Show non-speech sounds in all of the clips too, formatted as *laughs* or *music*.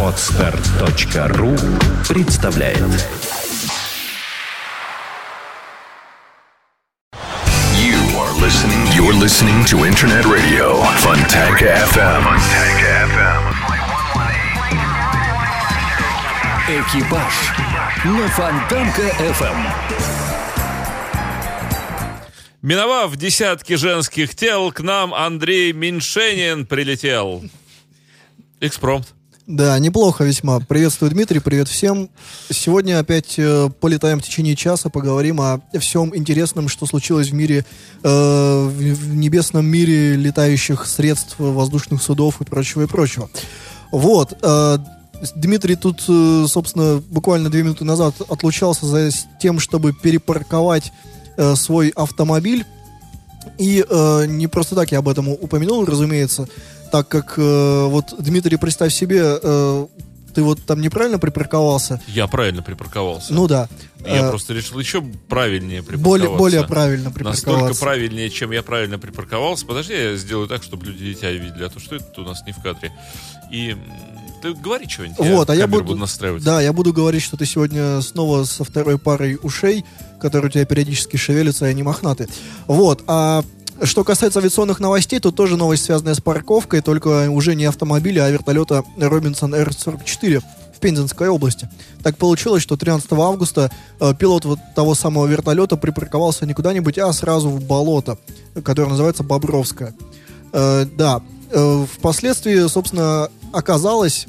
Отстар.ру представляет You are listening. You're listening to Internet Radio Funtank FM. FM. Экипаж на Фонтанка FM. Миновав десятки женских тел, к нам Андрей Меньшенин прилетел. Экспромт. Да, неплохо весьма. Приветствую, Дмитрий, привет всем. Сегодня опять э, полетаем в течение часа, поговорим о всем интересном, что случилось в мире, э, в, небесном мире летающих средств, воздушных судов и прочего, и прочего. Вот. Э, Дмитрий тут, э, собственно, буквально две минуты назад отлучался за тем, чтобы перепарковать э, свой автомобиль. И э, не просто так я об этом упомянул, разумеется, так как э, вот, Дмитрий, представь себе, э, ты вот там неправильно припарковался. Я правильно припарковался. Ну да. Я Э, просто решил еще правильнее припарковаться. более, более правильно припарковаться. Настолько правильнее, чем я правильно припарковался. Подожди, я сделаю так, чтобы люди тебя видели, а то что это у нас не в кадре. И ты говори что-нибудь. Вот, а я камеру буду, настраивать. Да, я буду говорить, что ты сегодня снова со второй парой ушей, которые у тебя периодически шевелятся, и они мохнаты. Вот, а что касается авиационных новостей, то тоже новость, связанная с парковкой, только уже не автомобиля, а вертолета Робинсон R-44 в Пензенской области. Так получилось, что 13 августа э, пилот вот того самого вертолета припарковался не куда-нибудь, а сразу в болото, которое называется Бобровское. Э, да, э, впоследствии, собственно, оказалось,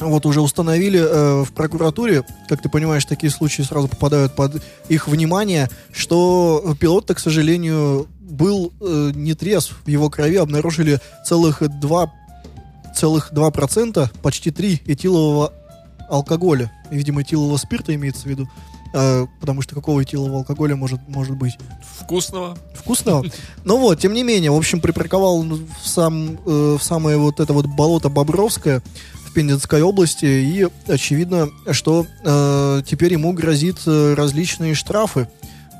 вот уже установили э, в прокуратуре, как ты понимаешь, такие случаи сразу попадают под их внимание, что пилот-то, к сожалению, был э, не трезв. В его крови обнаружили целых 2, целых 2%, почти 3 этилового алкоголя. Видимо, этилового спирта имеется в виду. Э, потому что какого этилового алкоголя может, может быть? Вкусного. вкусного. Ну вот, тем не менее, в общем, припарковал в, сам, э, в самое вот это вот болото Бобровское в Пензенской области, и очевидно, что э, теперь ему грозит э, различные штрафы,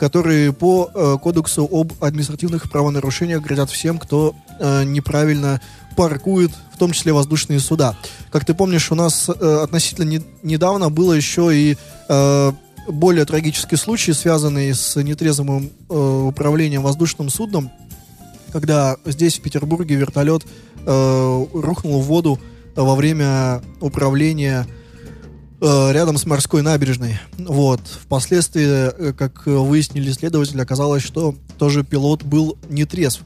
которые по э, кодексу об административных правонарушениях грозят всем, кто э, неправильно паркует, в том числе воздушные суда. Как ты помнишь, у нас э, относительно не- недавно было еще и э, более трагический случай, связанный с нетрезвым э, управлением воздушным судном, когда здесь, в Петербурге, вертолет э, рухнул в воду во время управления э, рядом с морской набережной. Вот. Впоследствии, э, как выяснили следователи, оказалось, что тоже пилот был нетрезв.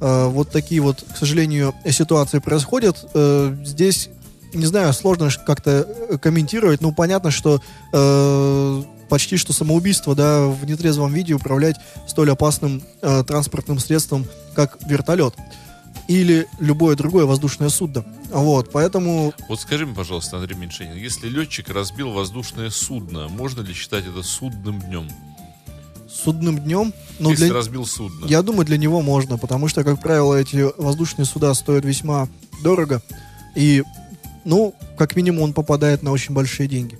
Э, вот такие вот, к сожалению, ситуации происходят. Э, здесь, не знаю, сложно как-то э, комментировать. Ну, понятно, что э, почти что самоубийство, да, в нетрезвом виде управлять столь опасным э, транспортным средством, как вертолет. Или любое другое воздушное судно. Вот, поэтому Вот скажи мне, пожалуйста, Андрей Меньшенин, если летчик разбил воздушное судно, можно ли считать это судным днем? судным днем, ну, если для, разбил судно. я думаю, для него можно, потому что, как правило, эти воздушные суда стоят весьма дорого. И, ну, как минимум, он попадает на очень большие деньги.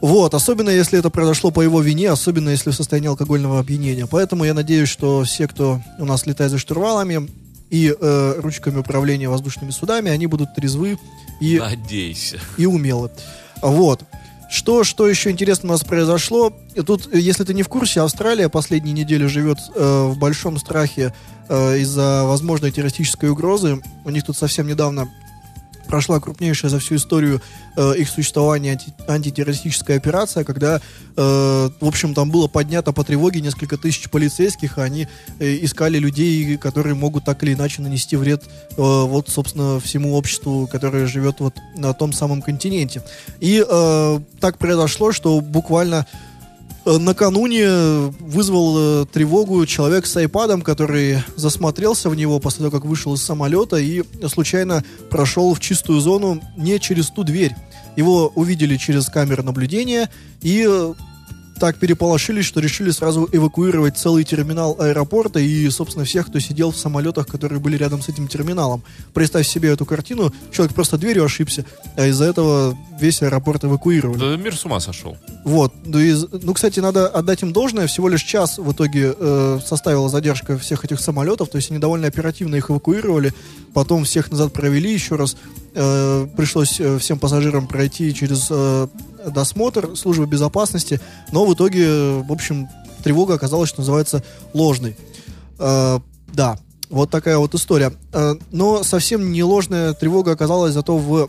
Вот, особенно если это произошло по его вине, особенно если в состоянии алкогольного опьянения. Поэтому я надеюсь, что все, кто у нас летает за штурвалами и э, ручками управления воздушными судами, они будут трезвы и Надейся. и умелы. Вот. Что, что еще интересно у нас произошло? И Тут, э, если ты не в курсе, Австралия последние недели живет э, в большом страхе э, из-за возможной террористической угрозы. У них тут совсем недавно прошла крупнейшая за всю историю э, их существования анти- антитеррористическая операция, когда, э, в общем, там было поднято по тревоге несколько тысяч полицейских, а они э, искали людей, которые могут так или иначе нанести вред, э, вот, собственно, всему обществу, которое живет вот на том самом континенте. И э, так произошло, что буквально накануне вызвал э, тревогу человек с айпадом, который засмотрелся в него после того, как вышел из самолета и случайно прошел в чистую зону не через ту дверь. Его увидели через камеры наблюдения и э, так переполошились, что решили сразу эвакуировать целый терминал аэропорта и, собственно, всех, кто сидел в самолетах, которые были рядом с этим терминалом. Представь себе эту картину, человек просто дверью ошибся, а из-за этого весь аэропорт эвакуировали. Да мир с ума сошел. Вот. Ну, ну, кстати, надо отдать им должное. Всего лишь час в итоге э, составила задержка всех этих самолетов. То есть они довольно оперативно их эвакуировали. Потом всех назад провели еще раз. Э, пришлось э, всем пассажирам пройти через э, досмотр службы безопасности. Но в итоге, в общем, тревога оказалась, что называется, ложной. Э, да, вот такая вот история. Э, но совсем не ложная тревога оказалась зато в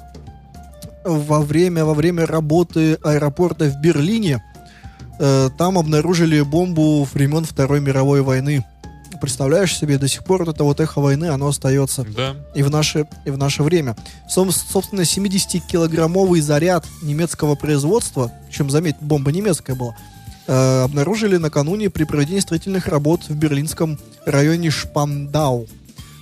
во время, во время работы аэропорта в Берлине э, там обнаружили бомбу времен Второй мировой войны. Представляешь себе, до сих пор вот это вот эхо войны, оно остается Да. и в наше, и в наше время. Сом- собственно, 70-килограммовый заряд немецкого производства, причем, заметь, бомба немецкая была, э, обнаружили накануне при проведении строительных работ в берлинском районе Шпандау.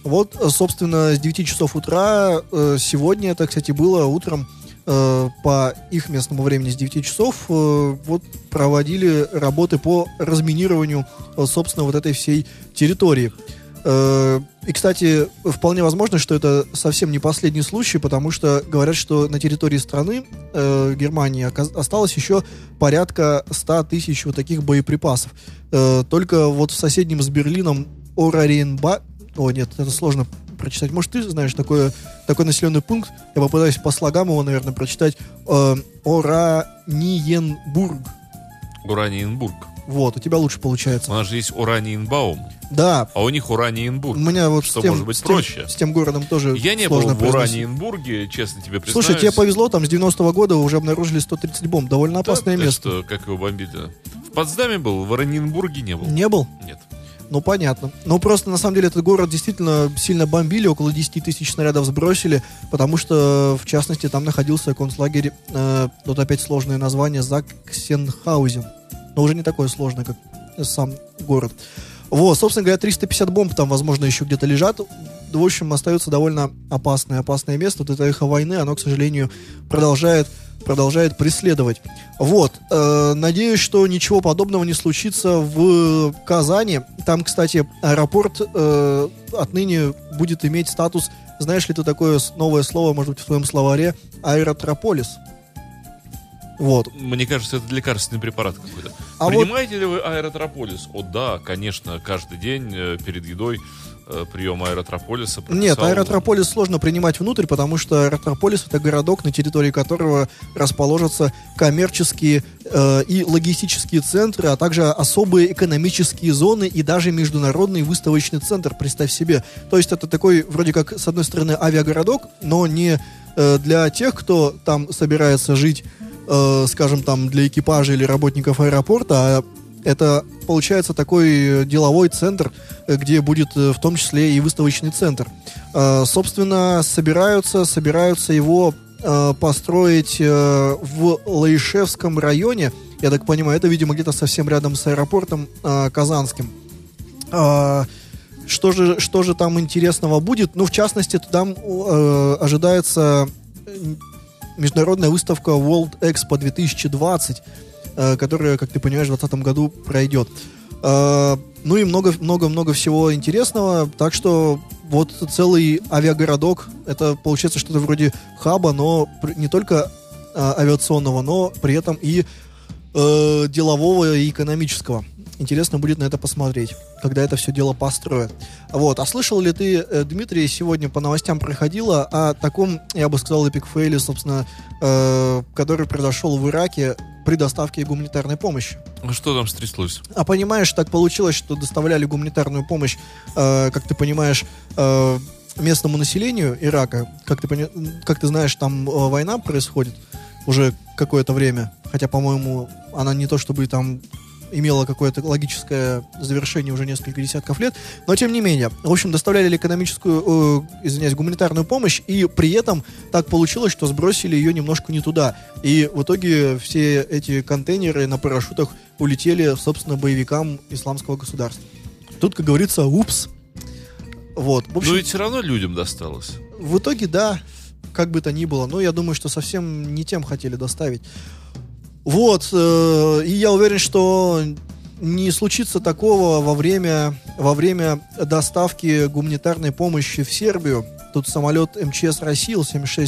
Вот, э, собственно, с 9 часов утра э, сегодня, это, кстати, было утром э, по их местному времени с 9 часов, э, вот проводили работы по разминированию, э, собственно, вот этой всей территории. Э, И, кстати, вполне возможно, что это совсем не последний случай, потому что говорят, что на территории страны э, Германии осталось еще порядка 100 тысяч вот таких боеприпасов. Э, только вот в соседнем с Берлином Ораренба... О, нет, это сложно прочитать. Может, ты знаешь такое, такой населенный пункт? Я попытаюсь по слогам его, наверное, прочитать. Э, Ораниенбург. Ураниенбург. Вот, у тебя лучше У получается. нас же есть Ураниенбаум, Да, а у них у Ураниенбург. меня вот Что с тем, может быть с тем- проще? с тем городом тоже Я не был сложно в произносить. Ураниенбурге, честно тебе признаюсь. Слушай, тебе повезло, там с 90-го года уже обнаружили 130 бомб. Довольно Да, опасное ты место. что, как его бомбили? В Потсдаме был, в Ураниенбурге не был. Не был? Нет. Ну, понятно. Ну, просто, на самом деле, этот город действительно сильно бомбили, около 10 тысяч снарядов сбросили, потому что, в частности, там находился концлагерь, э, тут опять сложное название, Заксенхаузен. Но уже не такое сложное, как сам город. Вот, собственно говоря, 350 бомб там, возможно, еще где-то лежат. В общем, остается довольно опасное, опасное место. Вот это эхо войны, оно, к сожалению, продолжает, продолжает преследовать. Вот, э, надеюсь, что ничего подобного не случится в Казани. Там, кстати, аэропорт э, отныне будет иметь статус, знаешь ли ты такое новое слово, может быть, в твоем словаре, аэротрополис. Вот. Мне кажется, это лекарственный препарат какой-то. А вот- Принимаете ли вы аэротрополис? О, да, конечно, каждый день э, перед едой прием аэротрополиса. Нет, аэротрополис сложно принимать внутрь, потому что аэротрополис это городок, на территории которого расположатся коммерческие э, и логистические центры, а также особые экономические зоны и даже международный выставочный центр, представь себе. То есть это такой, вроде как, с одной стороны, авиагородок, но не э, для тех, кто там собирается жить, э, скажем, там, для экипажа или работников аэропорта, а это получается такой э, деловой центр, э, где будет э, в том числе и выставочный центр. Э, Собственно, собираются, собираются его построить в Лаишевском районе. Я так понимаю, это, видимо, где-то совсем рядом с аэропортом э, Казанским. А, Что же, что же там интересного будет? Ну, в частности, там ожидается международная выставка World Expo 2020, э, которая, как ты понимаешь, в 2020 году пройдет. Э, ну и много-много-много всего интересного. Так что вот целый авиагородок, это получается что-то вроде хаба, но не только э, авиационного, но при этом и э, делового и экономического. Интересно будет на это посмотреть, когда это все дело построят. Вот. А слышал ли ты, э, Дмитрий, сегодня по новостям проходило о таком, я бы сказал, эпикфейле, собственно, э, который произошел в Ираке при доставке гуманитарной помощи? А Что там стряслось? А понимаешь, так получилось, что доставляли гуманитарную помощь, э, как ты понимаешь, э, местному населению Ирака. Как ты, пони- как ты знаешь, там э, война происходит уже какое-то время. Хотя, по-моему, она не то чтобы там имела какое-то логическое завершение уже несколько десятков лет, но тем не менее. В общем, доставляли экономическую, э, извиняюсь, гуманитарную помощь, и при этом так получилось, что сбросили ее немножко не туда. И в итоге все эти контейнеры на парашютах улетели, собственно, боевикам исламского государства. Тут, как говорится, упс. Вот. В общем, Но ведь все равно людям досталось. в итоге, да, как бы то ни было. Но я думаю, что совсем не тем хотели доставить. Вот, э, и я уверен, что не случится такого во время, во время доставки гуманитарной помощи в Сербию. Тут самолет МЧС России Ил-76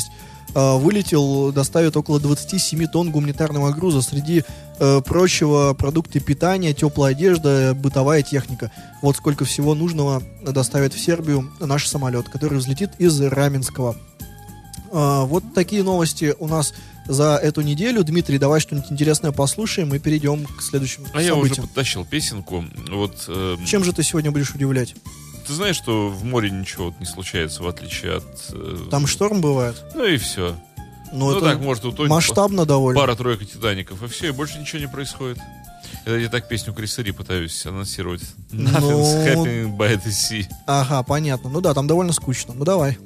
э, вылетел, доставит около 27 тонн гуманитарного груза. Среди э, прочего продукты питания, теплая одежда, бытовая техника. Вот сколько всего нужного доставит в Сербию наш самолет, который взлетит из Раменского. Э, вот такие новости у нас за эту неделю. Дмитрий, давай что-нибудь интересное послушаем и перейдем к следующему А я уже событиям. подтащил песенку. Вот, э, Чем же ты сегодня будешь удивлять? Ты знаешь, что в море ничего не случается, в отличие от... э, Там шторм бывает? Ну и все. Ну, Ну, это так, может, утонет масштабно довольно. пара-тройка Титаников, и все, и больше ничего не происходит. Это я так песню Криса Ри пытаюсь анонсировать. Ну, Nothing's happening by the sea. Ага, понятно. Ну да, там довольно скучно. Ну давай.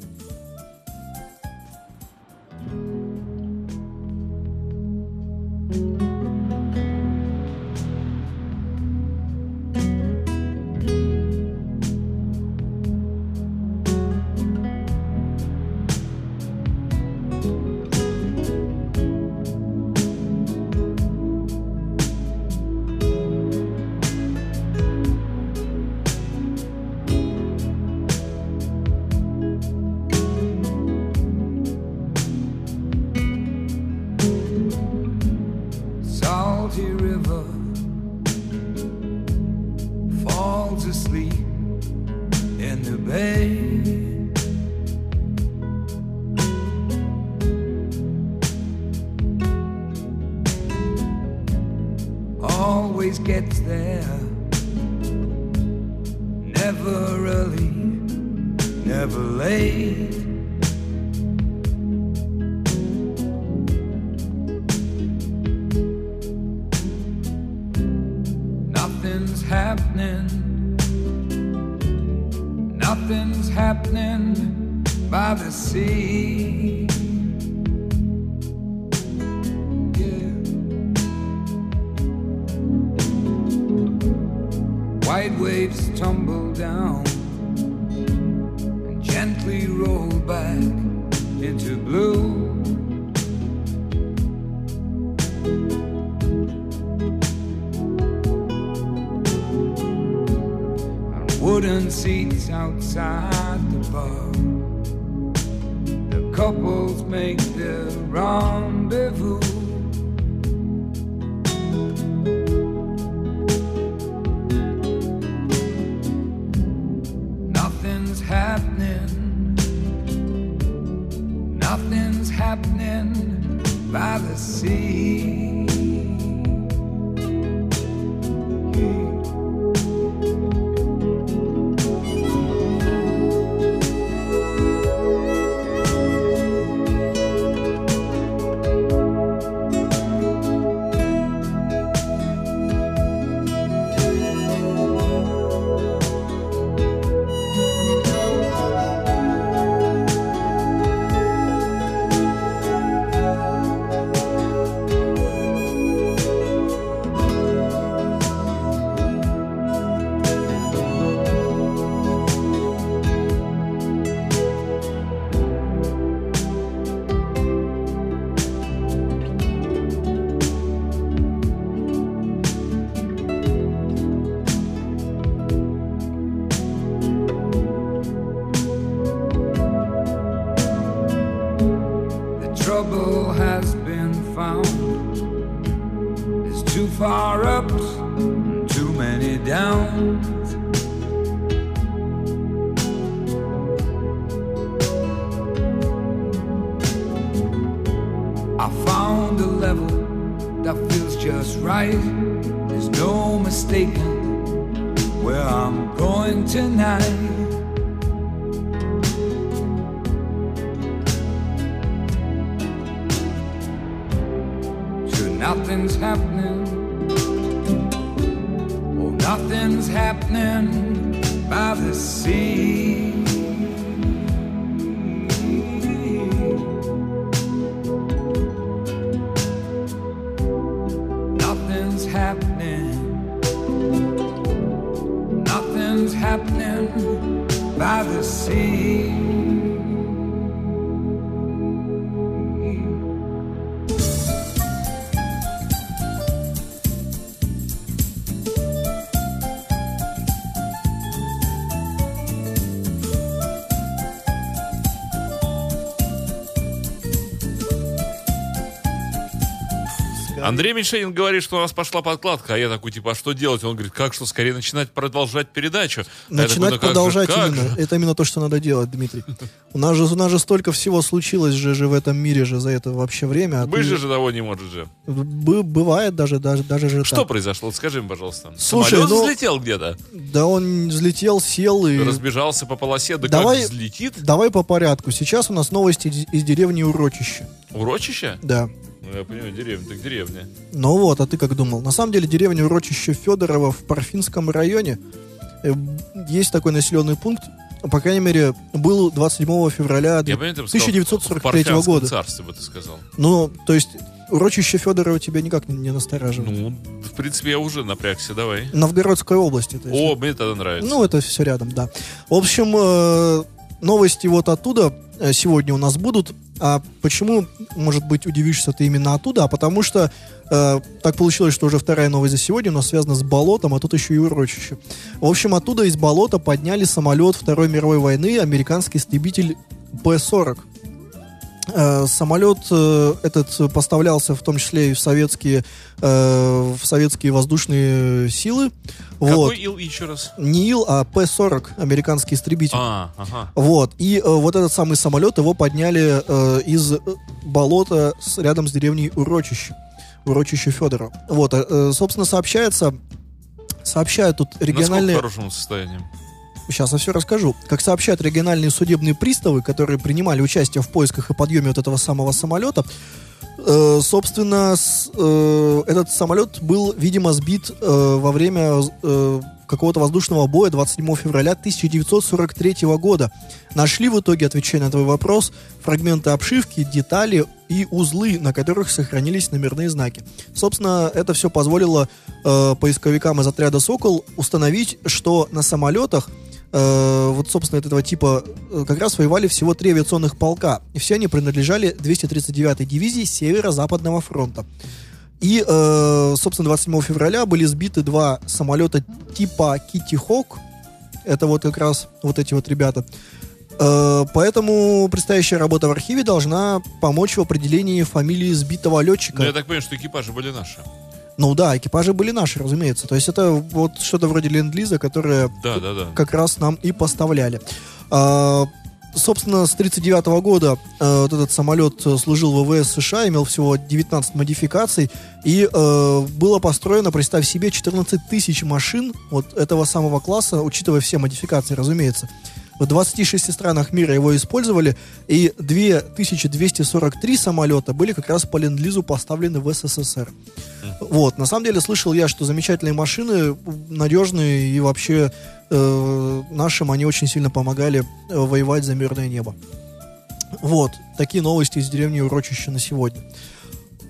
Happening. Nothing's happening by the sea. Outside the bar. The couples make their rendezvous. Андрей Мишенин говорит, что у нас пошла подкладка, а я такой, типа, а что делать? Он говорит, как что, скорее начинать продолжать передачу. А я такой, Начинать «Ну же, продолжать как именно. же?» Это именно то, что надо делать, Дмитрий. У нас же, у нас же столько всего случилось же, же в этом мире же за это вообще время. а Быть ты- же же того не может же. Б- бывает даже, даже, даже же Что так. произошло? Скажи мне, пожалуйста. Слушай, Самолет ну- взлетел где-то, Да он взлетел, сел и... разбежался по полосе, да Давай- как взлетит? Давай по порядку. Сейчас у нас новости из деревни Урочище. Урочище? Да. Ну, я понимаю, деревня, так деревня. Ну вот, а ты как думал? На самом деле деревня Урочище Федорово в Парфинском районе. э, Есть такой населенный пункт. По крайней мере, был 27 февраля Я понимаю, ты бы сказал, в 1943 года. царстве бы ты сказал. Ну, то есть, урочище Федорова тебя никак не, не настораживает. Ну, в принципе, я уже напрягся, давай. Новгородской области. то есть. О, мне тогда нравится. Ну, это все рядом, да. В общем, э, новости вот оттуда э, сегодня у нас будут. А почему, может быть, удивишься ты именно оттуда? А потому что э, так получилось, что уже вторая новость за сегодня нас связана с болотом, а тут еще и урочище. В общем, оттуда из болота подняли самолет Второй мировой войны, американский истребитель П-40. Э, Самолет э, этот поставлялся в том числе и в советские, э, в советские воздушные силы. Вот. Какой ил еще раз? Не Ил, а П-40, американский истребитель. А, ага. Вот. И э, вот этот самый самолет его подняли э, из болота с- рядом с деревней Урочище. Урочище Федора. Вот. э, собственно, сообщается, сообщают тут Насколько в региональные... хорошем состоянии? Сейчас я все расскажу. Как сообщают региональные судебные приставы, которые принимали участие в поисках и подъеме вот этого самого самолета, э, собственно, с- э, этот самолет был, видимо, сбит э, во время э, какого-то воздушного боя 27 февраля 1943 года. Нашли в итоге, отвечая на твой вопрос, фрагменты обшивки, детали и узлы, на которых сохранились номерные знаки. Собственно, это все позволило э, поисковикам из отряда «Сокол» установить, что на самолетах э, вот, собственно, этого типа э, как раз воевали всего три авиационных полка. И все они принадлежали 239-й дивизии Северо-Западного фронта. И, э, собственно, 27 февраля были сбиты два самолета типа Кити Хок. Это вот как раз вот эти вот ребята. Э, поэтому предстоящая работа в архиве должна помочь в определении фамилии сбитого летчика. Ну, я так понимаю, что экипажи были наши. Ну да, экипажи были наши, разумеется. То есть это вот что-то вроде ленд-лиза, которое Да, да, да. как раз нам и поставляли. А, собственно, с 1939 года э, вот этот самолет э, служил в ВВС США, имел всего 19 модификаций, и э, было построено, представь себе, 14 тысяч машин вот этого самого класса, учитывая все модификации, разумеется. В 26 странах мира его использовали, и 2243 самолета были как раз по ленд-лизу поставлены в СССР. Вот, на самом деле слышал я, что замечательные машины, надежные и вообще э, нашим они очень сильно помогали э, воевать за мирное небо. Вот, такие новости из деревни Урочище на сегодня.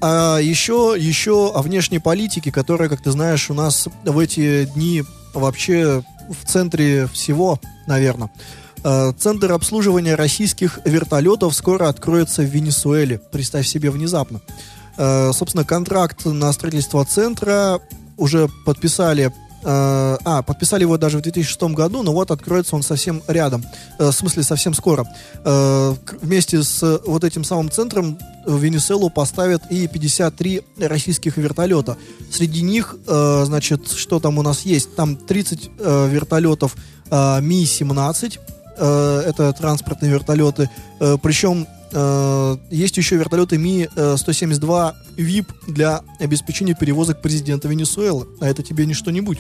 А еще, еще о внешней политике, которая, как ты знаешь, у нас в эти дни вообще в центре всего, наверное. Э, Центр обслуживания российских вертолетов скоро откроется в Венесуэле. Представь себе внезапно. Э, Собственно, контракт на строительство центра уже подписали а, подписали его даже в 2006 году, но вот откроется он совсем рядом. Э, в смысле, совсем скоро. Э, вместе с вот этим самым центром в Венесуэлу поставят и 53 российских вертолета. Среди них, э, значит, что там у нас есть? Там 30 э, вертолетов э, Ми-17. Э, это транспортные вертолеты. Э, причем э, есть еще вертолеты Ми-172 ВИП для обеспечения перевозок президента Венесуэлы. А это тебе не что-нибудь.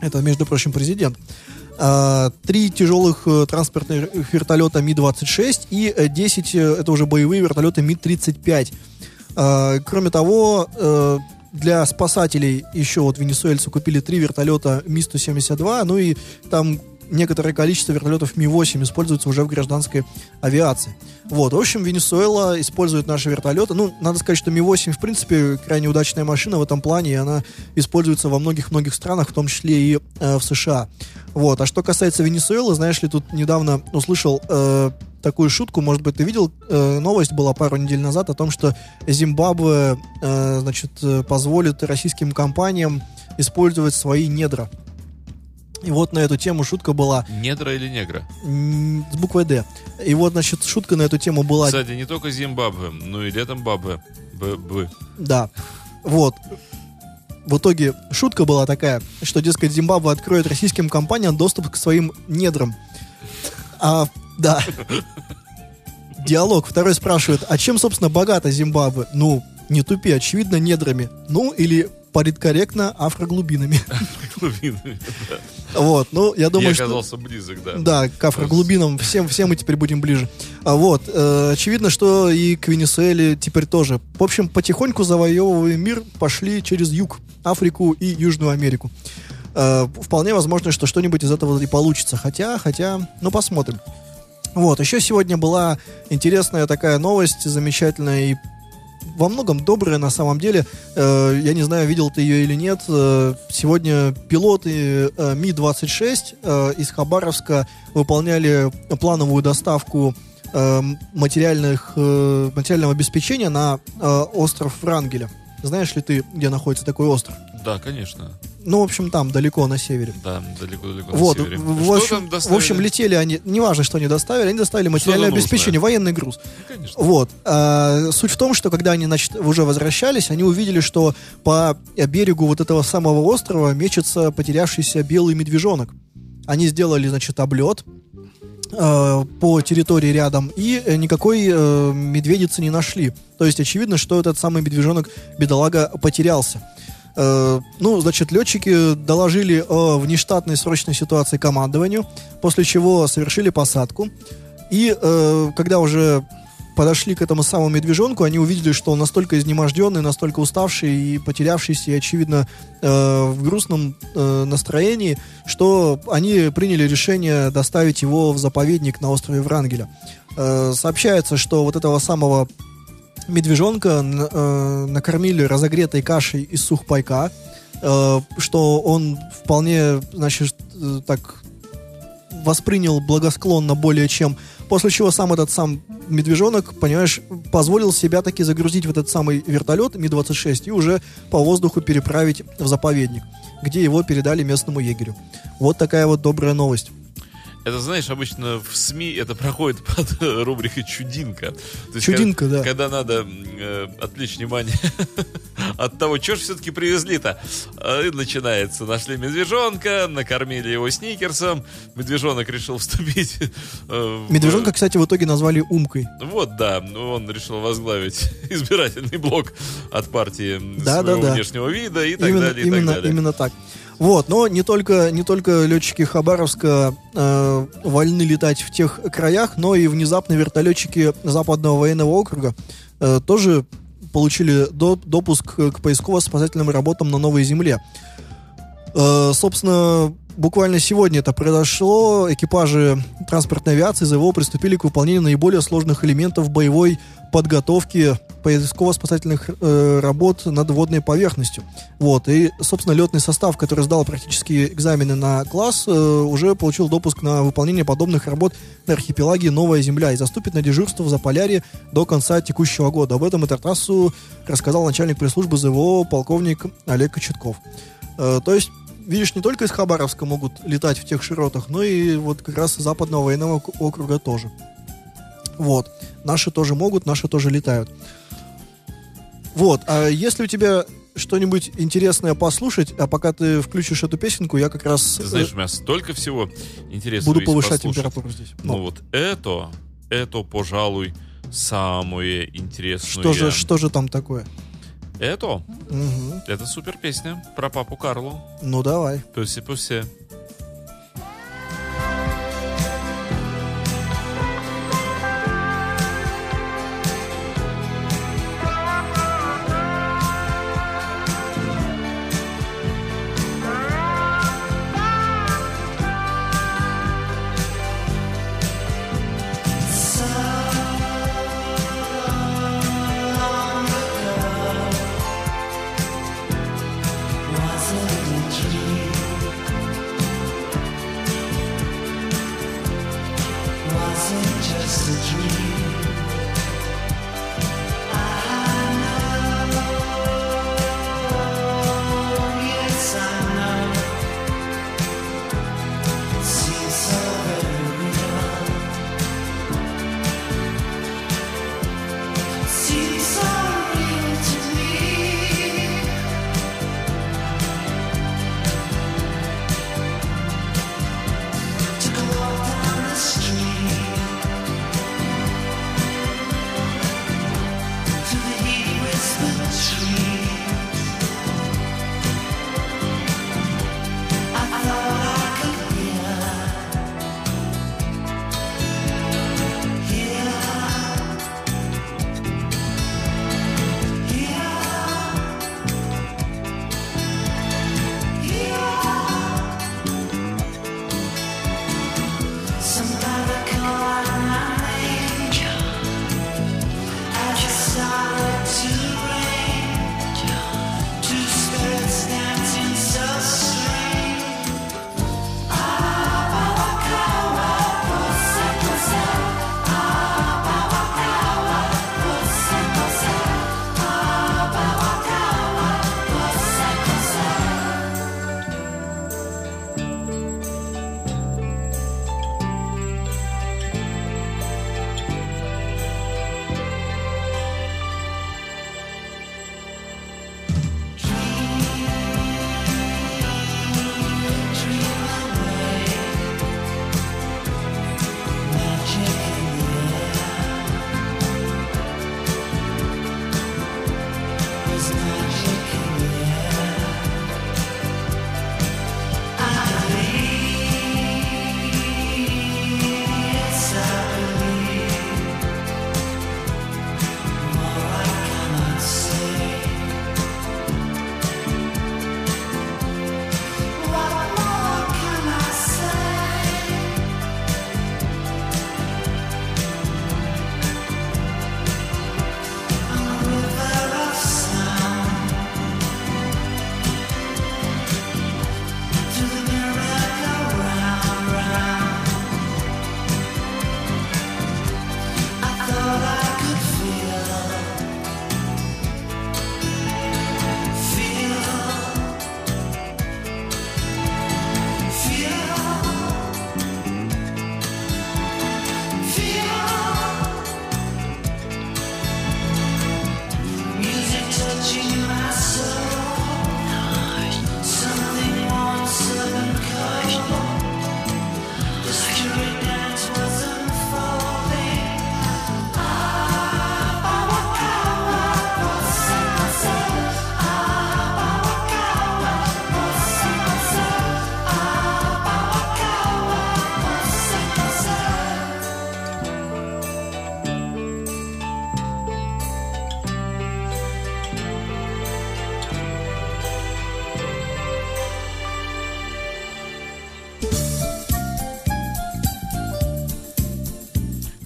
Это, между прочим, президент. А, Три тяжелых э, транспортных вертолета Ми-26 и э, 10, э, это уже боевые вертолеты Ми-35. А, Кроме того, э, для спасателей еще вот венесуэльцы купили три вертолета Ми-172, ну и там некоторое количество вертолетов Ми-8 используется уже в гражданской авиации. Вот, в общем, Венесуэла использует наши вертолеты. Ну, надо сказать, что Ми-8, в принципе, крайне удачная машина в этом плане, и она используется во многих-многих странах, в том числе и э, в США. Вот, а что касается Венесуэлы, знаешь ли, тут недавно услышал э, такую шутку, может быть, ты видел, э, новость была пару недель назад о том, что Зимбабве, э, значит, э, позволит российским компаниям использовать свои недра. И вот на эту тему шутка была Недра или негра? с буквой «Д». И вот, значит, шутка на эту тему была... Кстати, не только Зимбабве, но и летом Бабве. Б, Б. Да. Вот. В итоге шутка была такая, что, дескать, Зимбабве откроет российским компаниям доступ к своим недрам. А, да. *laughs* Диалог. Второй спрашивает, а чем, собственно, богата Зимбабве? Ну, не тупи, очевидно, недрами. Ну, или политкорректно афроглубинами. *laughs* Глубинами, да. Вот, ну, я думаю, Я что... оказался близок, да. Да, к афроглубинам всем, всем мы теперь будем ближе. А вот, э, очевидно, что и к Венесуэле теперь тоже. В общем, потихоньку завоевывая мир, пошли через юг, Африку и Южную Америку. Э, вполне возможно, что что-нибудь из этого и получится. Хотя, хотя, ну посмотрим. Вот, еще сегодня была интересная такая новость, замечательная и во многом добрая на самом деле. Э, я не знаю, видел ты ее или нет. Э, сегодня пилоты э, Ми-26 э, из Хабаровска выполняли плановую доставку э, материальных, э, материального обеспечения на э, остров Врангеля. Знаешь ли ты, где находится такой остров? Да, конечно. Ну, в общем, там, далеко на севере. Да, далеко-далеко Вот, на севере. в, в общем, в общем, летели они, неважно, что они доставили, они доставили материальное обеспечение, военный груз. Ну, конечно. Вот. А, суть в том, что когда они, значит, уже возвращались, они увидели, что по берегу вот этого самого острова мечется потерявшийся белый медвежонок. Они сделали, значит, облет э, по территории рядом и никакой э, медведицы не нашли. То есть очевидно, что этот самый медвежонок бедолага потерялся. Э, ну, значит, летчики доложили о внештатной срочной ситуации командованию, после чего совершили посадку. И э, когда уже подошли к этому самому медвежонку, они увидели, что он настолько изнеможденный, настолько уставший и потерявшийся, и, очевидно, э, в грустном э, настроении, что они приняли решение доставить его в заповедник на острове Врангеля. Э, сообщается, что вот этого самого медвежонка э, накормили разогретой кашей из сухпайка, э, что он вполне, значит, э, так воспринял благосклонно более чем, после чего сам этот сам медвежонок, понимаешь, позволил себя таки загрузить в этот самый вертолет Ми-26 и уже по воздуху переправить в заповедник, где его передали местному егерю. Вот такая вот добрая новость. Это, знаешь, обычно в СМИ это проходит *laughs* под рубрикой «Чудинка». То есть, Чудинка, когда, да. Когда надо э, отвлечь внимание *laughs* от того, что же все-таки привезли-то. А, И начинается. Нашли медвежонка, накормили его сникерсом. Медвежонок решил *laughs* вступить. э, в- Медвежонка, кстати, в итоге назвали Умкой. Вот, да, он решил возглавить избирательный блок от партии Да, своего да, да. внешнего вида и так именно, далее, и именно, так далее. именно так. Вот, но не только, не только летчики Хабаровска э, вольны летать в тех краях, но и внезапно вертолетчики Западного военного округа э, тоже получили до- допуск к поисково-спасательным работам на Новой Земле. Э, собственно, буквально сегодня это произошло. Экипажи транспортной авиации ЗВО приступили к выполнению наиболее сложных элементов боевой подготовки поисково-спасательных э, работ над водной поверхностью. Вот. И, собственно, летный состав, который сдал практические экзамены на класс, э, уже получил допуск на выполнение подобных работ на архипелаге Новая Земля и заступит на дежурство в Заполярье до конца текущего года. Об этом Интертрассу рассказал начальник пресс-службы ЗВО полковник Олег Кочетков. Э, то есть видишь, не только из Хабаровска могут летать в тех широтах, но и вот как раз из Западного военного ок- округа тоже. Вот. Наши тоже могут, наши тоже летают. Вот. А если у тебя что-нибудь интересное послушать, а пока ты включишь эту песенку, я как раз Ты э, знаешь, у меня столько всего интересного буду повышать послушать. температуру здесь. Ну Ну, вот это, это, пожалуй, самое интересное. что же, что же там такое? Это, Мгм. это супер песня про папу Карлу. Ну давай. Пуси-пуси.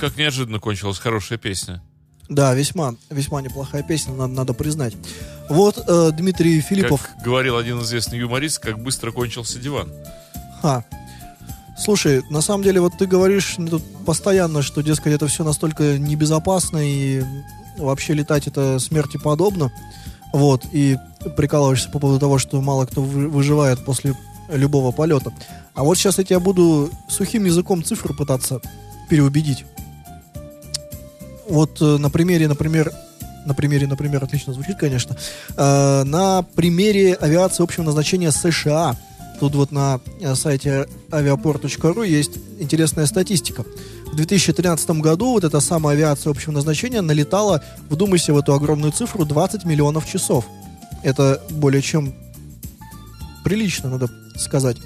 Как неожиданно кончилась хорошая песня. Да, весьма, весьма неплохая песня, надо, надо признать. Вот э, Дмитрий Филиппов. Как говорил один известный юморист, как быстро кончился диван. Ха. Слушай, на самом деле, вот ты говоришь мне тут постоянно, что, дескать, это все настолько небезопасно и вообще летать это смерти подобно. Вот, и прикалываешься по поводу того, что мало кто вы- выживает после любого полета. А вот сейчас я тебя буду сухим языком цифр пытаться переубедить. Вот э, на примере, например, на примере, например, отлично звучит, конечно, э, на примере авиации общего назначения США. Тут вот на э, сайте aviaport.ru есть интересная статистика. В 2013 году вот эта самая авиация общего назначения налетала, вдумайся в эту огромную цифру, 20 миллионов часов. Это более чем прилично, надо сказать.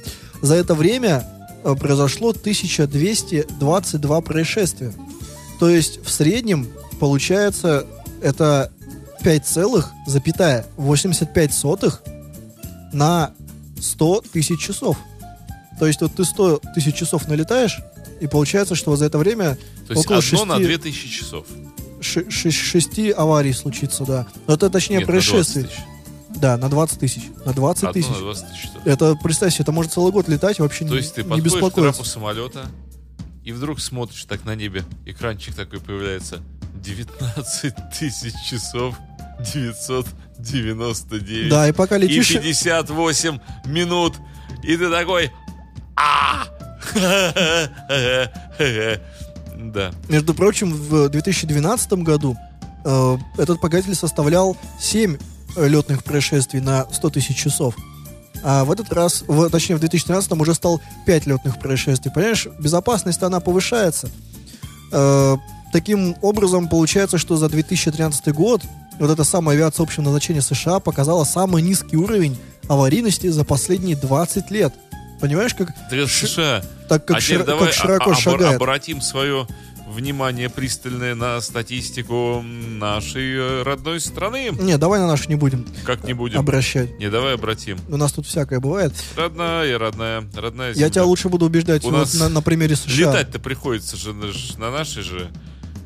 За это время э, произошло 1222 происшествия. То есть в среднем получается это 5,85 на 100 тысяч часов. То есть вот ты 100 тысяч часов налетаешь, и получается, что за это время То есть около одно на 6, 2000 часов. аварий случится, да. Но это точнее Нет, на 20 происшествий. тысяч. Да, на 20 тысяч. На 20 Одно тысяч. на 20 тысяч часов. Это, представь себе, это может целый год летать вообще То не, есть ты не подходишь к трапу самолета, и вдруг смотришь так на небе, экранчик такой появляется. 19 тысяч часов 999. Да, и пока и летишь... 58 минут. И ты такой... «А!» *laughs* Да. Между прочим, в 2012 году э, этот показатель составлял 7 летных происшествий на 100 тысяч часов. А в этот раз, в, точнее, в 2013 уже стал 5 летных происшествий. Понимаешь, безопасность она повышается. Э, таким образом, получается, что за 2013 год вот эта самая авиация общего назначения США показала самый низкий уровень аварийности за последние 20 лет. Понимаешь, как, Это США. так как, а шир- давай как широко а- обор- шагает? обратим свое внимание пристальное на статистику нашей э, родной страны. Не, давай на нашу не будем Как не будем. обращать. Не, давай обратим. У нас тут всякое бывает. Родная, родная, родная Я земля. тебя лучше буду убеждать У нас на, на примере США. Летать-то приходится же на, нашей же,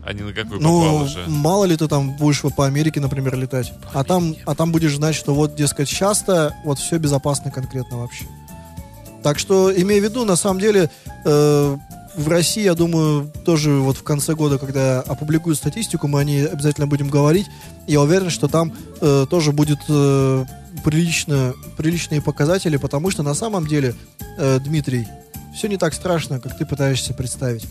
а не на какой Ну, же. мало ли ты там будешь по Америке, например, летать. А там, а там будешь знать, что вот, дескать, часто вот все безопасно конкретно вообще. Так что, имея в виду, на самом деле, э, в России, я думаю, тоже вот в конце года, когда опубликуют статистику, мы о ней обязательно будем говорить. Я уверен, что там э, тоже будет э, прилично, приличные показатели, потому что на самом деле, э, Дмитрий, все не так страшно, как ты пытаешься представить.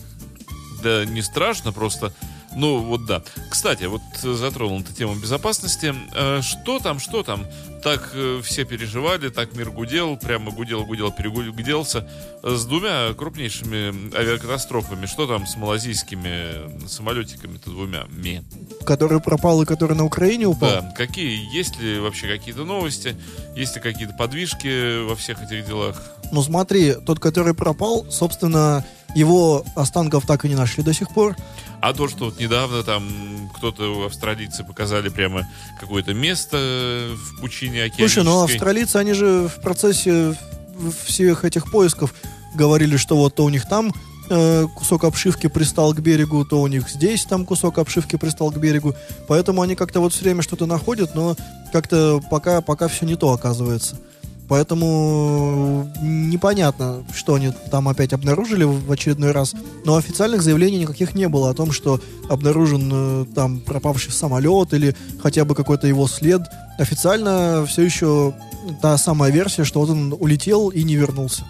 Да не страшно, просто... Ну, вот да. Кстати, вот э, затронул ты тему безопасности. Э, Что там, что там? Так э, все переживали, так мир гудел, прямо гудел, гудел, перегуделся. С двумя крупнейшими авиакатастрофами. Что там с малазийскими самолетиками-то двумя? Ми. Который пропал и который на Украине упал. Да, какие, есть ли вообще какие-то новости? Есть ли какие-то подвижки во всех этих делах? Ну смотри, тот, который пропал, собственно, его останков так и не нашли до сих пор. А то, что вот недавно там кто-то, австралийцы, показали прямо какое-то место в пучине океанической. Слушай, ну австралийцы, они же в процессе всех этих поисков говорили, что вот то у них там э, кусок обшивки пристал к берегу, то у них здесь там кусок обшивки пристал к берегу. Поэтому они как-то вот все время что-то находят, но как-то пока, пока все не то оказывается. Поэтому непонятно, что они там опять обнаружили в очередной раз. Но официальных заявлений никаких не было о том, что обнаружен э, там пропавший самолет или хотя бы какой-то его след. Официально все еще та самая версия, что вот он улетел и не вернулся.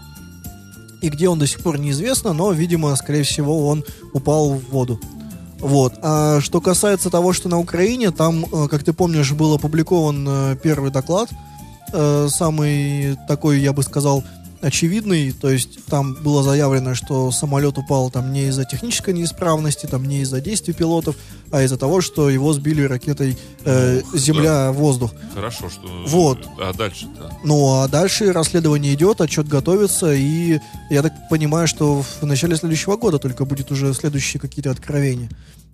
И где он до сих пор неизвестно, но, видимо, скорее всего, он упал в воду. Вот. А что касается того, что на Украине, там, э, как ты помнишь, был опубликован э, первый доклад, э, самый такой, я бы сказал, очевидный, то есть там было заявлено, что самолет упал там не из-за технической неисправности, там не из-за действий пилотов, а из-за того, что его сбили ракетой э, Ну, земля-воздух. Хорошо, что... Вот. А дальше-то? Ну, а дальше расследование идет, отчет готовится, и я так понимаю, что в начале следующего года только будет уже следующие какие-то откровения.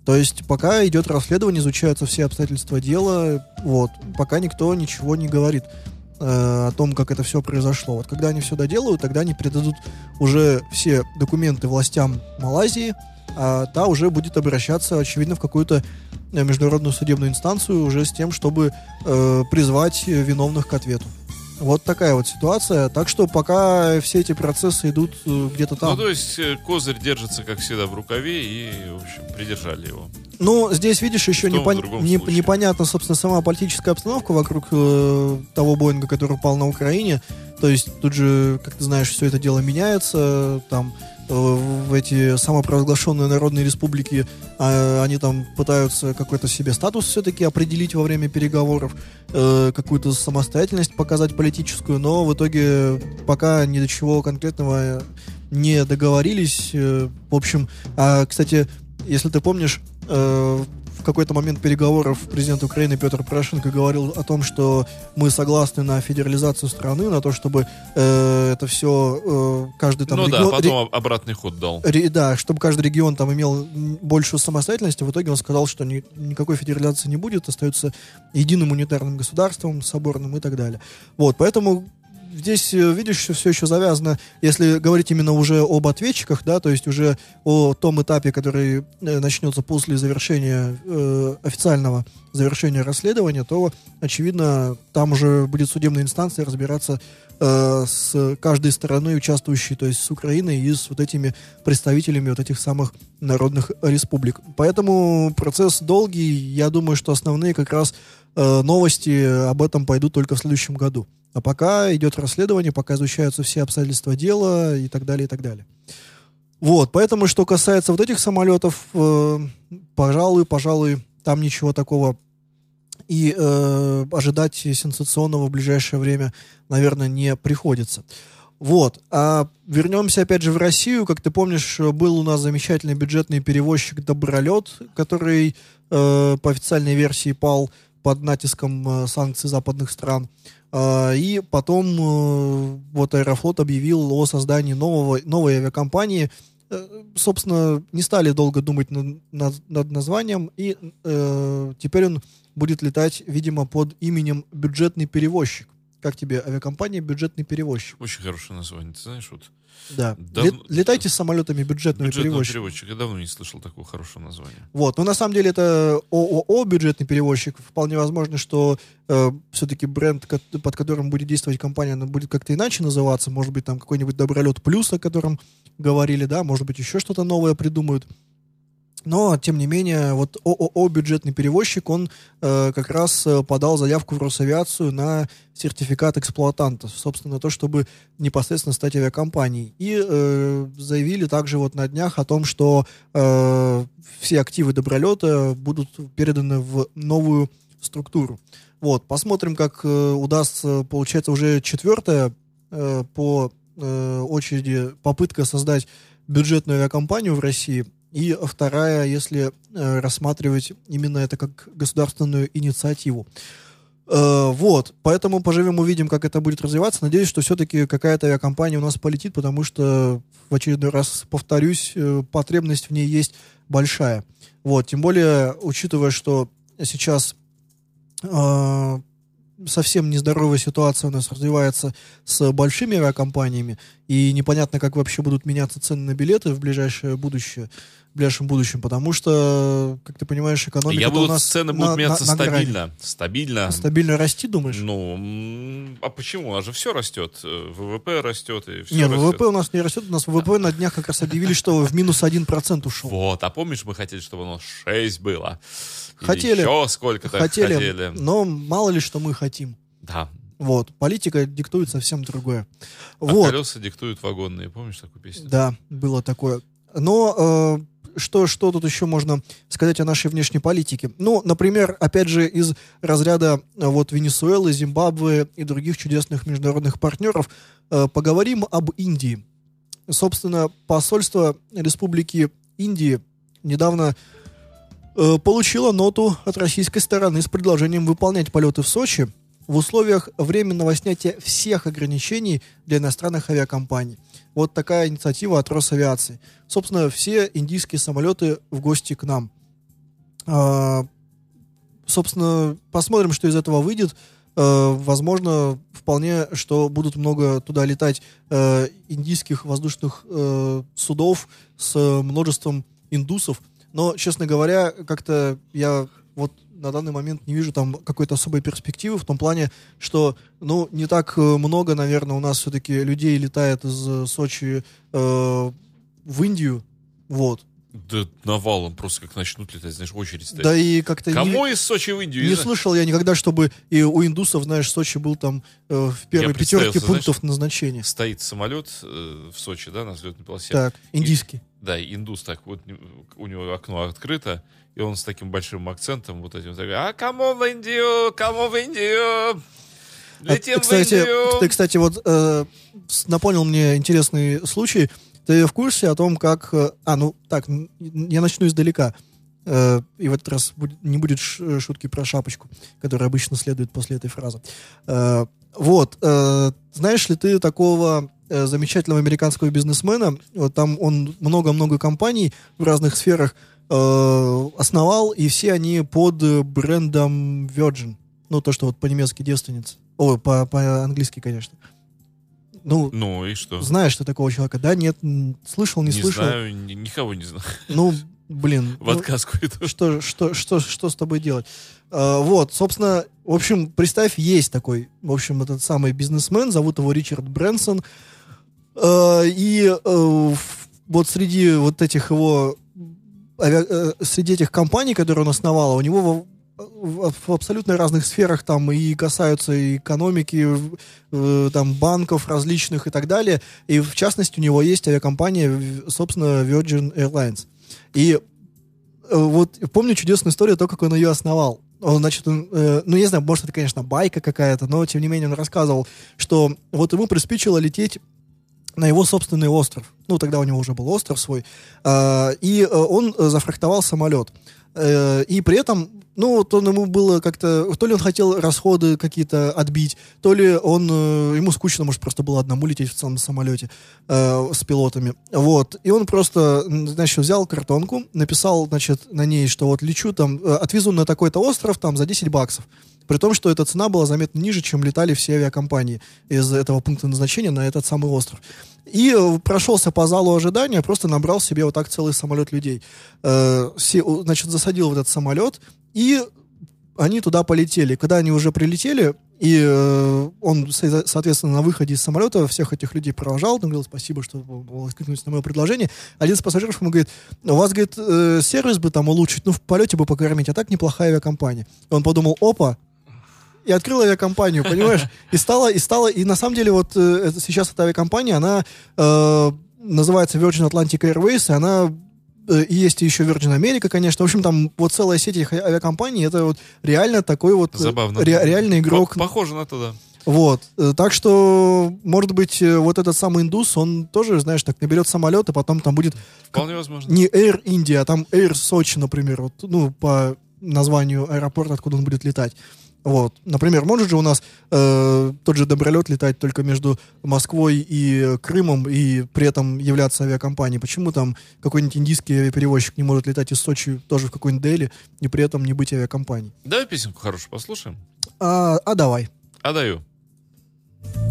То есть пока идет расследование, изучаются все обстоятельства дела, вот, пока никто ничего не говорит э, о том, как это все произошло. Вот когда они все доделают, тогда они передадут уже все документы властям Малайзии, а та уже будет обращаться, очевидно, в какую-то э, международную судебную инстанцию уже с тем, чтобы э, призвать виновных к ответу. Вот такая вот ситуация. Так что пока все эти процессы идут э, где-то там. Ну, то есть э, козырь держится, как всегда, в рукаве, и, в общем, придержали его. Ну, здесь, видишь, еще непон- не- случае. непонятна, собственно, сама политическая обстановка вокруг э, того Боинга, который упал на Украине. То есть тут же, как ты знаешь, все это дело меняется. Там э, в эти самопровозглашенные народные республики а, они там пытаются какой-то себе статус все-таки определить во время переговоров, э, какую-то самостоятельность показать политическую, но в итоге пока ни до чего конкретного не договорились. Э, В общем, а, кстати, если ты помнишь, э, в какой-то момент переговоров президент Украины Петр Порошенко говорил о том, что мы согласны на федерализацию страны, на то, чтобы э, это все каждый там ну да, регион- потом об- обратный ход дал. Ре- Да, чтобы каждый регион там имел большую самостоятельность, а в итоге он сказал, что ни- никакой федерализации не будет, остается единым унитарным государством, соборным и так далее. Вот, поэтому здесь, э, видишь, все еще завязано, если говорить именно уже об ответчиках, да, то есть уже о том этапе, который э, начнется после завершения э, официального завершения расследования, то, очевидно, там уже будет судебная инстанция разбираться э, с каждой стороной участвующей, то есть с Украиной и с вот этими представителями вот этих самых народных республик. Поэтому процесс долгий. Я думаю, что основные как раз э, новости об этом пойдут только в следующем году. А пока идет расследование, пока изучаются все обстоятельства дела и так далее, и так далее. Вот, поэтому, что касается вот этих самолетов, э, пожалуй, пожалуй, там ничего такого и э, ожидать сенсационного в ближайшее время, наверное, не приходится. Вот. А вернемся опять же в Россию. Как ты помнишь, был у нас замечательный бюджетный перевозчик Добролет, который э, по официальной версии пал под натиском э, санкций западных стран. А, и потом э, вот Аэрофлот объявил о создании нового, новой авиакомпании. Э, собственно, не стали долго думать над, над- над названием, и э, теперь он будет летать, видимо, под именем «Бюджетный перевозчик». Как тебе авиакомпания «Бюджетный перевозчик»? Очень хорошее название. Ты знаешь, вот Да. Да, Лет- ну, летайте с самолетами бюджетного бюджетного перевозчика. переводчика. Я давно не слышал такого хорошего названия. Вот, но на самом деле это ООО бюджетный перевозчик. Вполне возможно, что все-таки бренд, под которым будет действовать компания, она будет как-то иначе называться. Может быть, там какой-нибудь Добролет Плюс, о котором говорили, да, может быть, еще что-то новое придумают. Но, тем не менее, вот ООО «Бюджетный перевозчик», он э, как раз э, подал заявку в Росавиацию на сертификат эксплуатанта, собственно, то, чтобы непосредственно стать авиакомпанией. И э, заявили также вот на днях о том, что э, все активы Добролета будут переданы в новую структуру. Вот, посмотрим, как э, удастся, получается, уже четвертая э, по э, очереди попытка создать бюджетную авиакомпанию в России. И вторая, если э, рассматривать именно это как государственную инициативу. Э, вот, поэтому поживем, увидим, как это будет развиваться. Надеюсь, что все-таки какая-то авиакомпания у нас полетит, потому что, в очередной раз повторюсь, э, потребность в ней есть большая. Вот, тем более, учитывая, что сейчас э, совсем нездоровая ситуация у нас развивается с большими авиакомпаниями, и непонятно, как вообще будут меняться цены на билеты в ближайшее будущее, в ближайшем будущем, потому что, как ты понимаешь, экономика Я у буду, нас цены на- будут на- меняться на грани. стабильно. Стабильно. Стабильно расти, думаешь? Ну, а почему? У нас же все растет. Э, ВВП растет и все Не, растет. ВВП у нас не растет, у нас ВВП на днях как раз объявили, что в минус 1% ушел. Вот, а помнишь, мы хотели, чтобы оно 6 было? Хотели. Еще сколько-то Хотели, хотели. но мало ли что мы хотим. Да. Вот, политика диктует совсем другое. А Вот, колеса диктуют вагонные. Помнишь такую песню? да, было такое. Но э, что, что тут еще можно сказать о нашей внешней политике? Ну, например, опять же, из разряда э, вот Венесуэлы, Зимбабве и других чудесных международных партнеров э, поговорим об Индии. Собственно, посольство Республики Индии недавно э, получило ноту от российской стороны с предложением выполнять полеты в Сочи в условиях временного снятия всех ограничений для иностранных авиакомпаний. Вот такая инициатива от Росавиации. Собственно, все индийские самолеты в гости к нам. А, собственно, посмотрим, что из этого выйдет. Э, возможно, вполне, что будут много туда летать э, индийских воздушных судов с множеством индусов. Но, честно говоря, как-то я вот на данный момент не вижу там какой-то особой перспективы в том плане, что, ну, не так э, много, наверное, у нас все-таки людей летает из Сочи э, в Индию, вот. Да навалом просто как начнут летать, знаешь, очередь стоит. Да и как-то Кому не, из Сочи в Индию? не слышал я никогда, чтобы и у индусов, знаешь, Сочи был там э, в первой пятерке знаешь, пунктов назначения. Стоит самолет э, в Сочи, да, на взлетной полосе. Так, индийский. Да, индус так вот, у него окно открыто, и он с таким большим акцентом вот этим такой, а кому в Индию, кому в Индию? А Летим ты, кстати, в Индию. ты, кстати, вот э, напомнил мне интересный случай. Ты в курсе о том, как... э, А, ну, так, я начну издалека. Э, и в этот раз будет- не будет шутки про шапочку, которая обычно следует после этой фразы. Э, вот. э, знаешь ли ты такого замечательного американского бизнесмена? Вот там он много-много компаний в разных сферах э, основал, и все они под э, брендом Virgin. Ну, то, что вот по-немецки девственница. Ой, по- по-английски, конечно. Ну, Ну и что? знаешь ты такого человека? Да, нет, слышал, не, Не слышал. знаю, ни- никого не знаю. Ну, блин. *laughs* В ну, отказку иду. что, что, что, что с тобой делать? А, вот, собственно, в общем, представь, есть такой, в общем, этот самый бизнесмен, зовут его Ричард Брэнсон, и э, вот среди вот этих его, э, среди этих компаний, которые он основал, у него в, абсолютно разных сферах там и касаются и экономики, э, там банков различных и так далее. И в частности у него есть авиакомпания, собственно, Virgin Airlines. И э, вот помню чудесную историю, то, как он ее основал. Он, значит, он, э, ну, не знаю, может, это, конечно, байка какая-то, но, тем не менее, он рассказывал, что вот ему приспичило лететь на его собственный остров. Ну, тогда у него уже был остров свой. А, и э, он э, зафрахтовал самолет. Э, и при этом, ну, вот ему было как-то... То ли он хотел расходы какие-то отбить, то ли он... э, ему скучно, может, просто было одному лететь в самом самолете э, с пилотами. Вот. И он просто, значит, взял картонку, написал, значит, на ней, что вот лечу там, э, отвезу на такой-то остров там за 10 баксов. При том, что эта цена была заметно ниже, чем летали все авиакомпании из этого пункта назначения на этот самый остров. И э, прошелся по залу ожидания, просто набрал себе вот так целый самолет людей. Э, все, значит, засадил в этот самолет, и они туда полетели. Когда они уже прилетели, и э, он, со- соответственно, на выходе из самолета всех этих людей провожал, он говорил, спасибо, что откликнулись на мое предложение. Один из пассажиров ему говорит, у вас, говорит, э, сервис бы там улучшить, ну, в полете бы покормить, а так неплохая авиакомпания. И он подумал, опа, и открыл авиакомпанию, понимаешь? И стала, и стала, и на самом деле вот э, сейчас эта авиакомпания, она э, называется Virgin Atlantic Airways, и она и есть еще Virgin America, конечно. В общем, там вот целая сеть этих а- авиакомпаний, это вот реально такой вот э, Забавно. ре- реальный игрок. По- Похоже на то, да. Вот. Э, Так что, может быть, э, вот этот самый индус, он тоже, знаешь, так наберет самолет, и потом там будет Вполне возможно. не Air India, а там Air Сочи, например, вот, ну, по названию аэропорта, откуда он будет летать. Вот. Например, может же у нас э, тот же добролет летать только между Москвой и Крымом и при этом являться авиакомпанией. Почему там какой-нибудь индийский авиаперевозчик не может летать из Сочи тоже в какой-нибудь Дели и при этом не быть авиакомпанией? Давай песенку хорошую послушаем. А, а давай. Отдаю. There's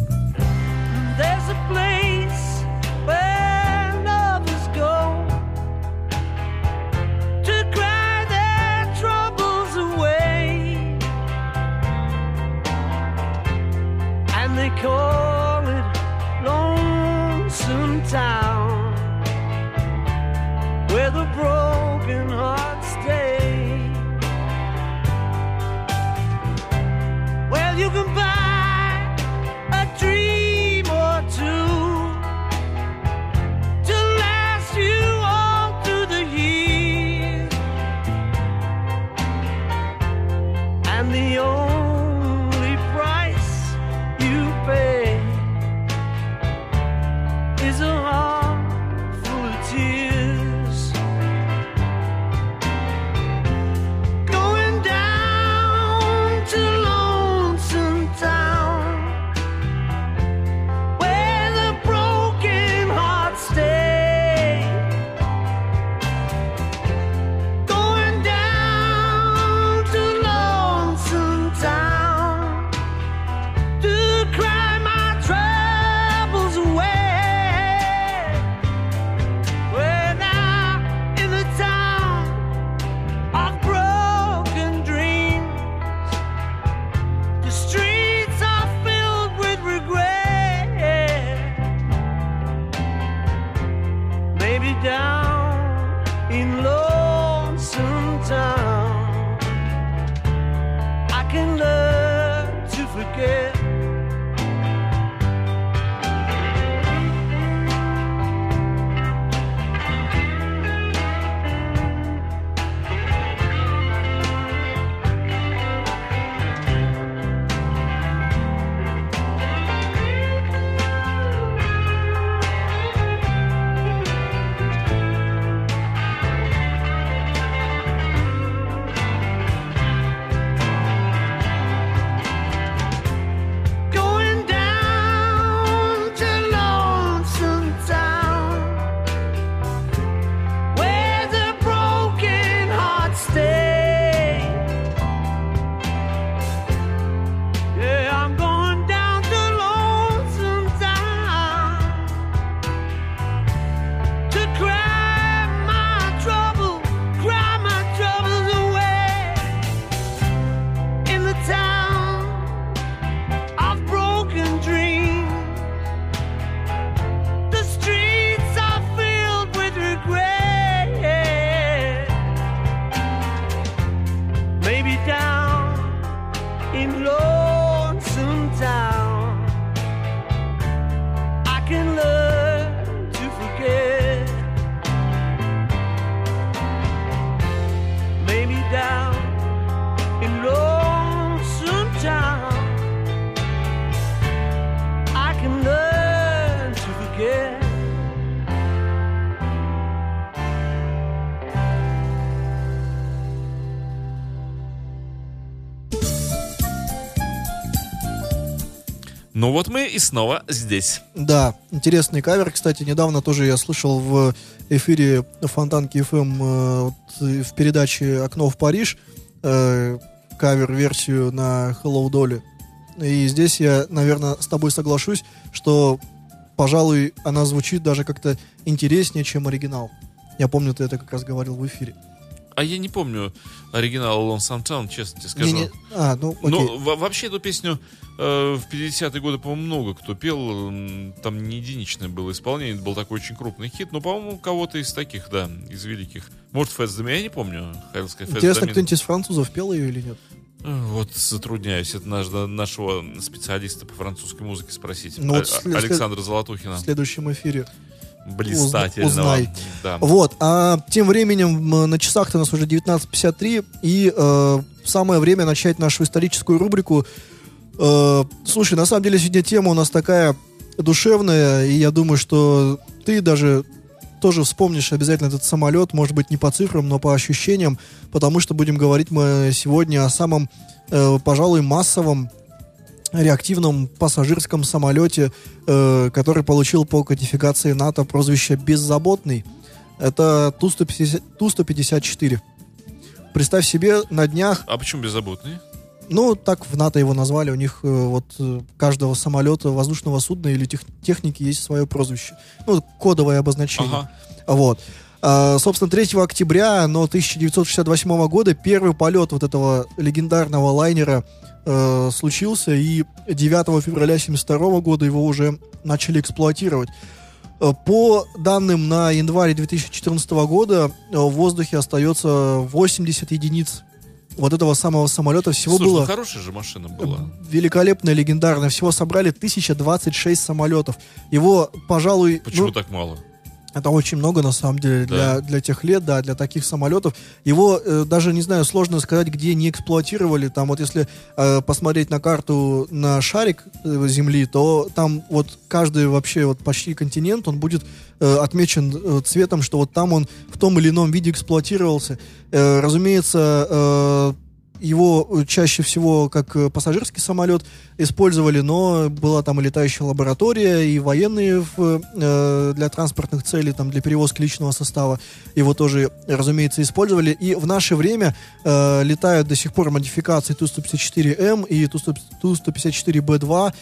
in love. Ну вот мы и снова здесь. Да, интересный кавер. Кстати, недавно тоже я слышал в эфире Фонтанки ФМ э, вот, э, в передаче «Окно в Париж» э, кавер-версию на Hello Dolly. И здесь я, наверное, с тобой соглашусь, что, пожалуй, она звучит даже как-то интереснее, чем оригинал. Я помню, ты это как раз говорил в эфире. А я не помню оригинал Lonesome Town, честно тебе скажу. Не-не- А, ну, окей. Во- вообще эту песню э, в 50-е годы, по-моему, много кто пел. Там не единичное было исполнение, это был такой очень крупный хит. Но, по-моему, кого-то из таких, да, из великих. Может, Фэтс я не помню. Сказать, Фэтс Интересно, кто-нибудь из французов пел ее или нет? Э, Вот затрудняюсь. Это наш, да, нашего специалиста по французской музыке спросить. Ну, вот А- след- Александра Золотухина. В следующем эфире. Блистательного. узнай. Да. Вот, а тем временем на часах-то у нас уже 19.53, и э, самое время начать нашу историческую рубрику. Э, слушай, на самом деле сегодня тема у нас такая душевная, и я думаю, что ты даже тоже вспомнишь обязательно этот самолет, может быть, не по цифрам, но по ощущениям, потому что будем говорить мы сегодня о самом, э, пожалуй, массовом реактивном пассажирском самолете, э, который получил по кодификации НАТО прозвище «Беззаботный». Это Ту-150 Ту-154. Представь себе, на днях, А почему беззаботный? ну, так в НАТО его назвали, у них э, вот э, каждого самолета, воздушного судна или тех- техники есть свое прозвище. Ну, кодовое обозначение. Ага. Вот. А, собственно, 3 октября, но 1968 года первый полет вот этого легендарного лайнера э, случился, и 9 февраля 1972 года его уже начали эксплуатировать. Э, По данным на январь 2014 года э, в воздухе остается 80 единиц вот этого самого самолета. Всего Слушай, было ну хорошая же машина была. великолепно, легендарно. Всего собрали 1026 самолетов. Его, пожалуй, Почему ну, так мало? Это очень много, на самом деле, для, Да. для тех лет, да, для таких самолетов. Его э, даже, не знаю, сложно сказать, где не эксплуатировали. Там вот если э, посмотреть на карту на шарик э, Земли, то там вот каждый вообще вот почти континент, он будет э, отмечен э, цветом, что вот там он в том или ином виде эксплуатировался. Э, разумеется, э, его э, чаще всего как э, пассажирский самолет использовали, но была там и летающая лаборатория, и военные в, э, для транспортных целей, там для перевозки личного состава его тоже, разумеется, использовали. И в наше время э, летают до сих пор модификации Ту-154М и Ту-154Б2.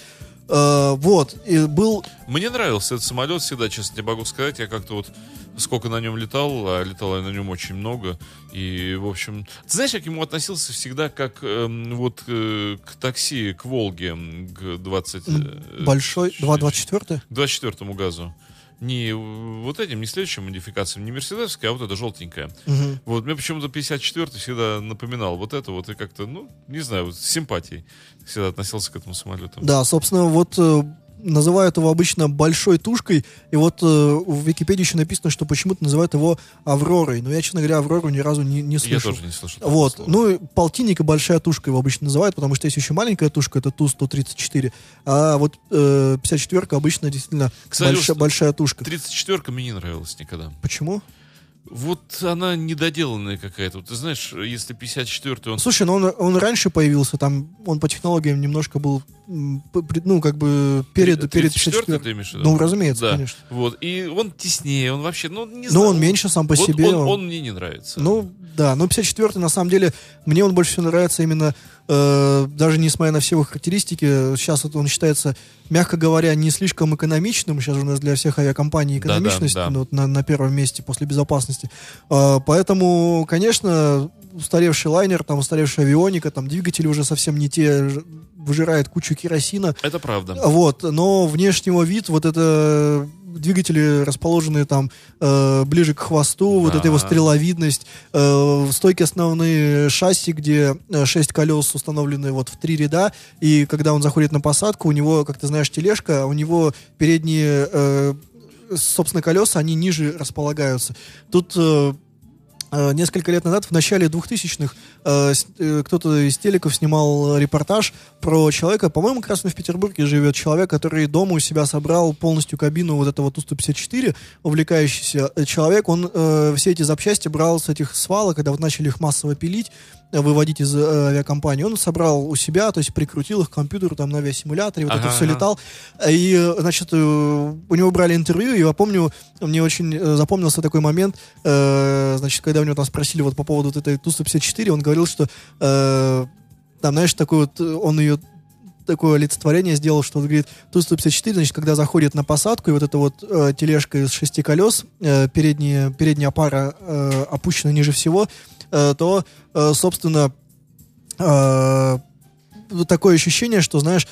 Э, вот, и был Мне нравился этот самолет всегда, честно тебе могу сказать. Я как-то вот сколько на нем летал, а летал я на нем очень много. И, в общем, ты знаешь, я к нему относился всегда как эм, вот э, к такси, к Волге, к 20... э, большой, ш- 224 к 24-му газу. Не вот этим, не следующим модификациям, не мерседесовская, а вот эта желтенькая. Мгм. Вот мне почему-то 54-й всегда напоминал вот это вот, и как-то, ну, не знаю, вот с симпатией всегда относился к этому самолету. Да, собственно, вот э, называют его обычно большой тушкой, и вот э, в Википедии еще написано, что почему-то называют его Авророй. Но я, честно говоря, Аврору ни разу не, не Я слышал. тоже не слышал. Вот, слова. ну, полтинник и большая тушка его обычно называют, потому что есть еще маленькая тушка, это Ту-134, а вот э, 54-ка обычно действительно Кстати, большая, большая тушка. 34-ка мне не нравилась никогда. Почему? Вот она недоделанная какая-то. Ты знаешь, если 54-й, он... Слушай, ну он, он раньше появился, там он по технологиям немножко был, ну, как бы перед, перед 34-й ты имеешь в виду? Ну, разумеется, Да. конечно. Вот. И он теснее, он вообще, ну, не Но знаю. он меньше сам по Вот себе. Он, он- он мне не нравится. Ну, да, но 54-й, на самом деле, мне он больше всего нравится именно, э, даже несмотря на все его характеристики, сейчас вот он считается, мягко говоря, не слишком экономичным, сейчас же у нас для всех авиакомпаний экономичность да. ну, вот на, на первом месте после безопасности. Э, поэтому, конечно, устаревший лайнер, там устаревшая авионика, там двигатели уже совсем не те, выжирает кучу керосина. Это правда. Вот, но внешний его вид, вот это двигатели расположены там э, ближе к хвосту, вот Да. эта его стреловидность, э, стойки основные шасси, где э, шесть колес установлены вот в три ряда, и когда он заходит на посадку, у него, как ты знаешь, тележка, у него передние, э, собственно, колеса, они ниже располагаются. Тут э, несколько лет назад, в начале 2000-х, э, э, кто-то из телеков снимал э, репортаж про человека, по-моему, как раз он в Петербурге живет, человек, который дома у себя собрал полностью кабину вот этого Ту-154, увлекающийся э, человек, он э, все эти запчасти брал с этих свалок, когда вот начали их массово пилить, э, выводить из э, авиакомпании, он собрал у себя, то есть прикрутил их к компьютеру там на авиасимуляторе, вот это Ага, все ага. летал, и, значит, э, у него брали интервью, и я помню, мне очень э, запомнился такой момент, э, значит, когда у него там спросили вот по поводу вот этой Ту-154, он говорил, что э, там, знаешь, такой вот, он ее такое олицетворение сделал, что он говорит, Ту-154, значит, когда заходит на посадку, и вот эта вот э, тележка из шести колес, э, передняя, передняя пара э, опущена ниже всего, то, э, собственно, э, такое ощущение, что, знаешь,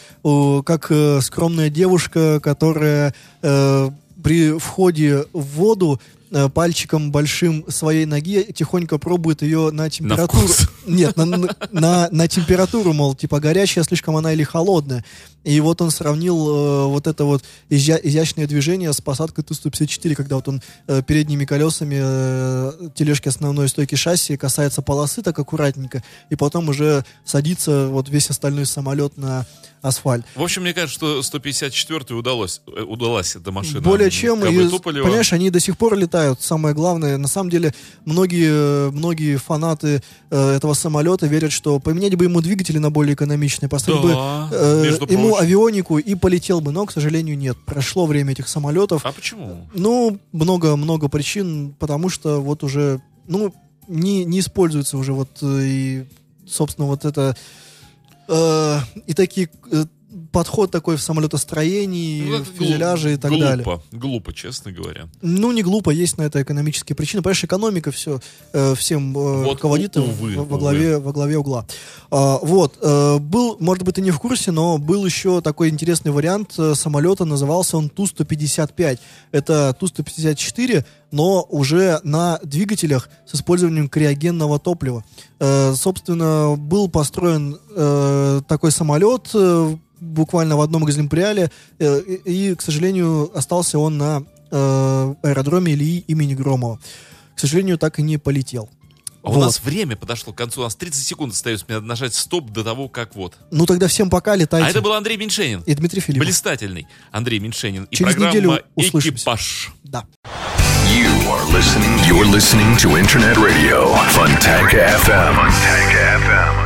как э, скромная девушка, которая э, при входе в воду э, пальчиком большим своей ноги тихонько пробует ее на температуру. вкус. Нет, на, на, на- на температуру, мол, типа горячая слишком она или холодная. И вот он сравнил э, вот это вот изя- изящное движение с посадкой Ту-154, когда вот он э, передними колесами э, тележки основной стойки шасси касается полосы так аккуратненько, и потом уже садится вот весь остальной самолет на асфальт. В общем, мне кажется, что 154 удалось, э, удалась эта машина. Более чем, и, понимаешь, они до сих пор летают. Самое главное, на самом деле, многие, многие фанаты э, этого самолета верят, что поменять бы ему двигатели на более экономичные, поставить Да, бы э, ему авионику и полетел бы, но, к сожалению, нет. Прошло время этих самолетов. А почему? Ну, много-много причин, потому что вот уже, ну, не, не используется уже вот э, и, собственно, вот это э, и такие э, подход такой в самолетостроении, Ну, в фюзеляже и так глупо, далее. Глупо, честно говоря. Ну, не глупо, есть на это экономические причины. Понимаешь, экономика все всем э, Вот, руководит во- увы, во, главе, во главе угла. А, вот, э, был, может быть, ты не в курсе, но был еще такой интересный вариант э, самолета, назывался он Ту-155. Это Ту-154, но уже на двигателях с использованием криогенного топлива. Э, собственно, был построен э, такой самолет э, буквально в одном экземпляре, э, и, и, к сожалению, остался он на э, аэродроме Ильи имени Громова. К сожалению, так и не полетел. А у Вот. нас время подошло к концу. У нас 30 секунд остается. Мне нажать стоп до того, как вот. Ну тогда всем пока, летайте. А это был Андрей Меньшенин. И Дмитрий Филиппов. Блистательный Андрей Меньшенин. И Через программа неделю услышимся. «Экипаж». Да. You are listening. You're listening to Internet Radio, Funtank FM. Funtank FM. Funtank FM.